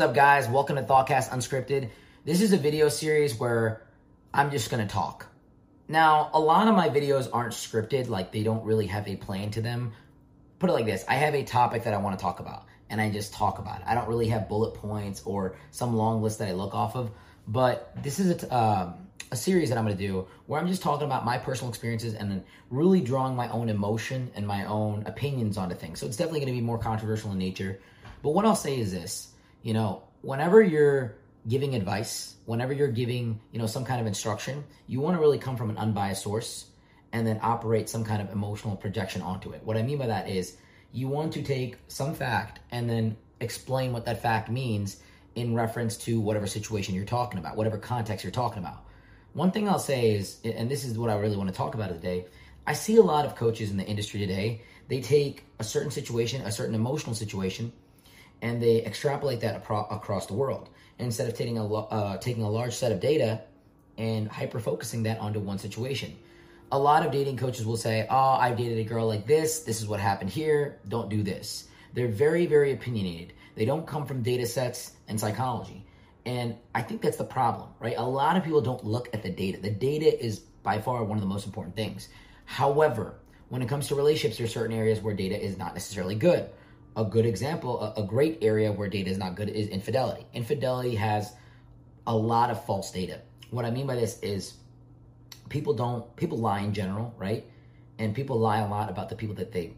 What's up, guys? Welcome to Thoughtcast Unscripted. This is a video series where I'm just gonna talk. Now, a lot of my videos aren't scripted, like they don't really have a plan to them. Put it like this I have a topic that I wanna talk about, and I just talk about it. I don't really have bullet points or some long list that I look off of, but this is a, um, a series that I'm gonna do where I'm just talking about my personal experiences and then really drawing my own emotion and my own opinions onto things. So it's definitely gonna be more controversial in nature. But what I'll say is this you know, whenever you're giving advice, whenever you're giving, you know, some kind of instruction, you want to really come from an unbiased source and then operate some kind of emotional projection onto it. What I mean by that is you want to take some fact and then explain what that fact means in reference to whatever situation you're talking about, whatever context you're talking about. One thing I'll say is, and this is what I really want to talk about today, I see a lot of coaches in the industry today. They take a certain situation, a certain emotional situation, and they extrapolate that apro- across the world instead of taking a lo- uh, taking a large set of data and hyper focusing that onto one situation. A lot of dating coaches will say, "Oh, I've dated a girl like this. This is what happened here. Don't do this." They're very, very opinionated. They don't come from data sets and psychology. And I think that's the problem, right? A lot of people don't look at the data. The data is by far one of the most important things. However, when it comes to relationships, there are certain areas where data is not necessarily good a good example, a, a, great area where data is not good is infidelity. Infidelity has a lot of false data. What I mean by this is people don't people lie in general, right? And people lie a lot about the people that they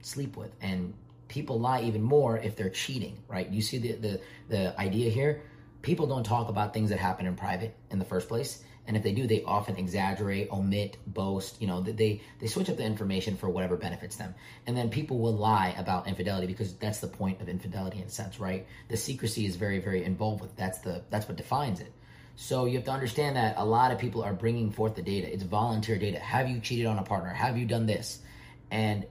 sleep with. And people lie even more if they're cheating, right? You see the the, the idea here? People don't talk about things that happen in private in the first place and if they do they often exaggerate omit boast you know they they switch up the information for whatever benefits them. And then people will lie about infidelity because that's the point of infidelity in a sense right? The secrecy is very very involved with that's the that's what defines it. So you have to understand that a lot of people are bringing forth the data. It's volunteer data. Have you cheated on a partner? Have you done this? And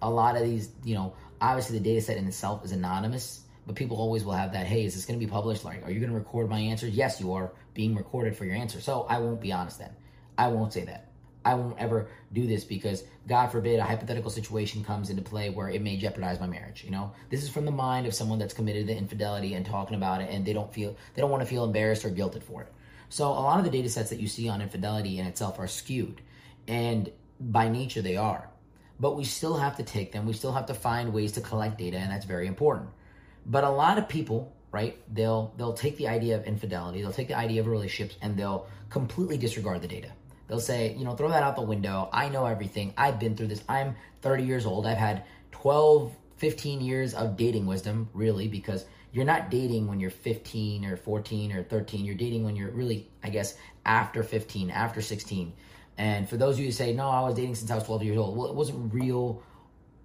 a lot of these you know obviously the data set in itself is anonymous but people always will have that hey is this going to be published? Like are you going to record my answers? Yes you are being recorded for your answer. So i won't be honest then. I won't say that. I won't ever do this because god forbid a hypothetical situation comes into play where it may jeopardize my marriage you know? This is from the mind of someone that's committed to infidelity and talking about it and they don't feel they don't want to feel embarrassed or guilted for it. So a lot of the data sets that you see on infidelity in itself are skewed and by nature they are. But we still have to take them. We still have to find ways to collect data and that's very important but a lot of people, right? They'll they'll take the idea of infidelity, they'll take the idea of relationships, and they'll completely disregard the data. They'll say, you know, throw that out the window. I know everything. I've been through this. I'm 30 years old. I've had 12, 15 years of dating wisdom, really, because you're not dating when you're 15 or 14 or 13. You're dating when you're really, I guess, after 15, after 16. And for those of you who say, no, I was dating since I was 12 years old, well, it wasn't real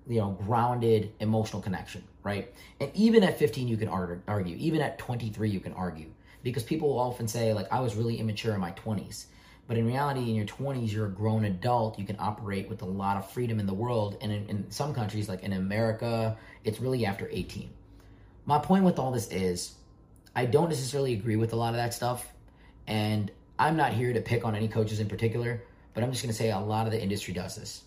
you know, grounded emotional connection, right? And even at 15, you can argue. Even at 23, you can argue. Because people will often say, like, I was really immature in my 20s. But in reality, in your 20s, you're a grown adult. You can operate with a lot of freedom in the world. And in, in some countries, like in America, it's really after 18. My point with all this is, I don't necessarily agree with a lot of that stuff. And I'm not here to pick on any coaches in particular, but I'm just going to say a lot of the industry does this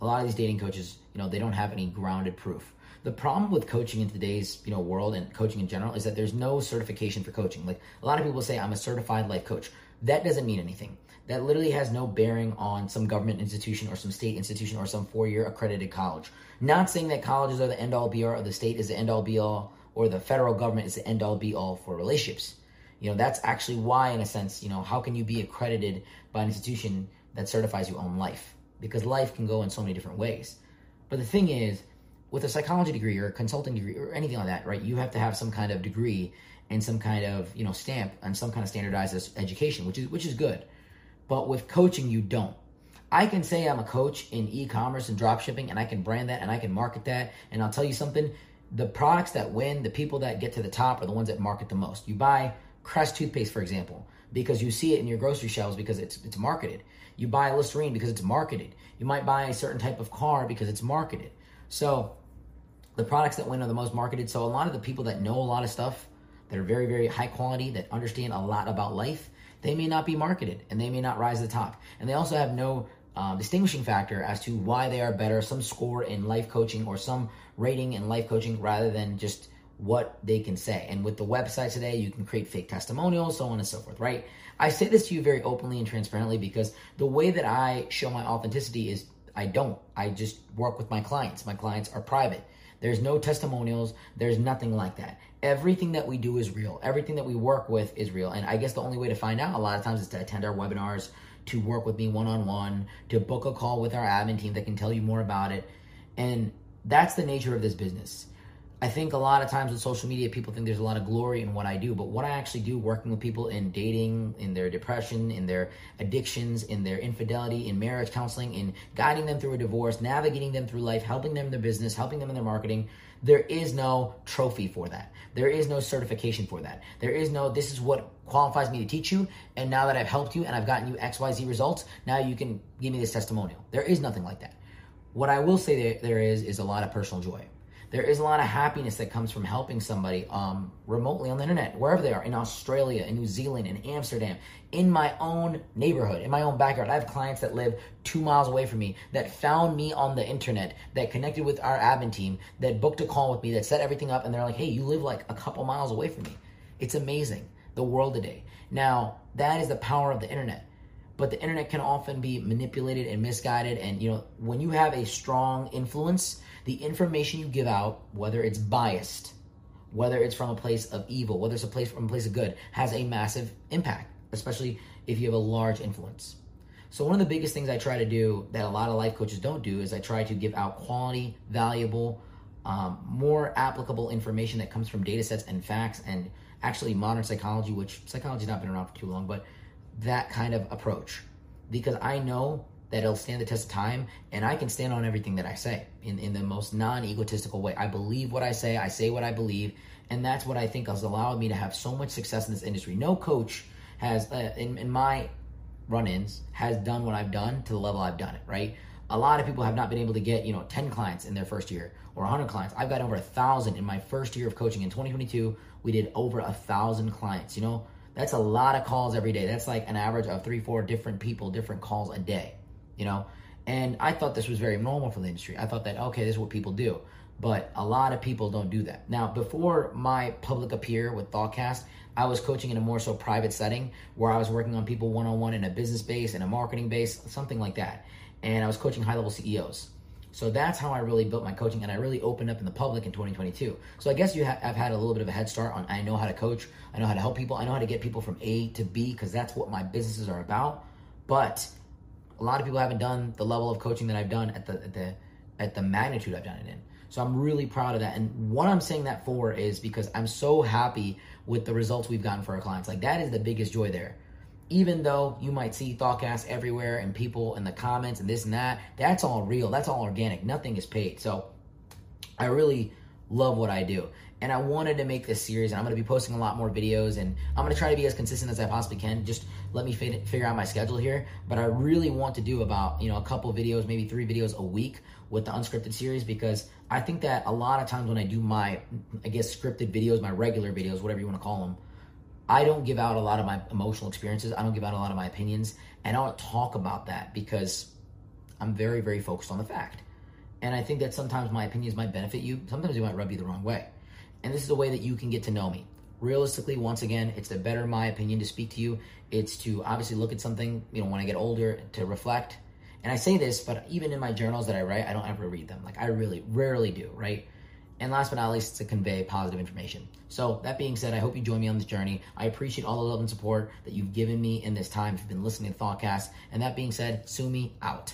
a lot of these dating coaches, you know, they don't have any grounded proof. The problem with coaching in today's, you know, world and coaching in general is that there's no certification for coaching. Like a lot of people say I'm a certified life coach. That doesn't mean anything. That literally has no bearing on some government institution or some state institution or some four-year accredited college. Not saying that colleges are the end all be all or the state is the end all be all or the federal government is the end all be all for relationships. You know, that's actually why in a sense, you know, how can you be accredited by an institution that certifies your own life? Because life can go in so many different ways. But the thing is, with a psychology degree or a consulting degree or anything like that, right? You have to have some kind of degree and some kind of you know stamp and some kind of standardized education, which is which is good. But with coaching, you don't. I can say I'm a coach in e-commerce and dropshipping, and I can brand that and I can market that. And I'll tell you something: the products that win, the people that get to the top, are the ones that market the most. You buy Crest toothpaste, for example, because you see it in your grocery shelves because it's it's marketed. You buy a Listerine because it's marketed. You might buy a certain type of car because it's marketed. So the products that win are the most marketed. So a lot of the people that know a lot of stuff that are very, very high quality, that understand a lot about life, they may not be marketed and they may not rise to the top. And they also have no um, distinguishing factor as to why they are better, some score in life coaching or some rating in life coaching rather than just what they can say. And with the website today, you can create fake testimonials, so on and so forth, right? I say this to you very openly and transparently because the way that I show my authenticity is I don't. I just work with my clients. My clients are private. There's no testimonials. There's nothing like that. Everything that we do is real. Everything that we work with is real. And I guess the only way to find out a lot of times is to attend our webinars, to work with me one on one, to book a call with our admin team that can tell you more about it. And that's the nature of this business. I think a lot of times with social media, people think there's a lot of glory in what I do, but what I actually do working with people in dating, in their depression, in their addictions, in their infidelity, in marriage counseling, in guiding them through a divorce, navigating them through life, helping them in their business, helping them in their marketing, there is no trophy for that. There is no certification for that. There is no, this is what qualifies me to teach you. And now that I've helped you and I've gotten you XYZ results, now you can give me this testimonial. There is nothing like that. What I will say there is, is a lot of personal joy there is a lot of happiness that comes from helping somebody um, remotely on the internet, wherever they are, in Australia, in New Zealand, in Amsterdam, in my own neighborhood, in my own backyard. I have clients that live two miles away from me that found me on the internet, that connected with our admin team, that booked a call with me, that set everything up, and they're like, hey, you live like a couple miles away from me. It's amazing, the world today. Now, that is the power of the internet but the internet can often be manipulated and misguided and you know when you have a strong influence the information you give out, whether it's biased, whether it's from a place of evil, whether it's a place from a place of good, has a massive impact, especially if you have a large influence. So one of the biggest things I try to do that a lot of life coaches don't do is I try to give out quality, valuable, um, more applicable information that comes from data sets and facts and actually modern psychology, which psychology's not been around for too long, but that kind of approach. Because I know that it'll stand the test of time and I can stand on everything that I say in, in the most non egotistical way. I believe what I say, I say what I believe, and that's what I think has allowed me to have so much success in this industry. No coach has, uh, in, in my run ins, has done what I've done to the level I've done it, right? A lot of people have not been able to get, you know, 10 clients in their first year or 100 clients. I've got over a thousand in my first year of coaching. In 2022, we did over a thousand clients. You know, that's a lot of calls every day. That's like an average of three, four different people, different calls a day you know? And I thought this was very normal for the industry. I thought that, okay, this is what people do. But a lot of people don't do that. Now, before my public appear with ThoughtCast, I was coaching in a more so private setting where I was working on people one on one in a business base, in a marketing base, something like that. And I was coaching high level CEOs. So that's how I really built my coaching, and I really opened up in the public in 2022. So I guess you have I've had a little bit of a head start on I know how to coach, I know how to help people, I know how to get people from A to B because that's what my businesses are about. But a lot of people haven't done the level of coaching that I've done at the at the at the magnitude I've done it in. So I'm really proud of that. And what I'm saying that for is because I'm so happy with the results we've gotten for our clients. Like that is the biggest joy there. Even though you might see ThoughtCast everywhere and people in the comments and this and that, that's all real. That's all organic. Nothing is paid. So I really love what I do. And I wanted to make this series, and I'm going to be posting a lot more videos, and I'm going to try to be as consistent as I possibly can. Just let me figure out my schedule here. But I really want to do about you know a couple videos, maybe three videos a week with the unscripted series because I think that a lot of times when I do my, I guess scripted videos, my regular videos, whatever you want to call them, I don't give out a lot of my emotional experiences. I don't give out a lot of my opinions, and I don't talk about that because I'm very, very focused on the fact. And I think that sometimes my opinions might benefit you. Sometimes they might rub you the wrong way. And this is a way that you can get to know me. Realistically, once again, it's to better my opinion to speak to you. It's to obviously look at something, you know, when I get older to reflect. And I say this, but even in my journals that I write, I don't ever read them. Like I really rarely do, right? And last but not least, to convey positive information. So that being said, I hope you join me on this journey. I appreciate all the love and support that you've given me in this time. If you've been listening to ThoughtCast. And that being said, Sumi out.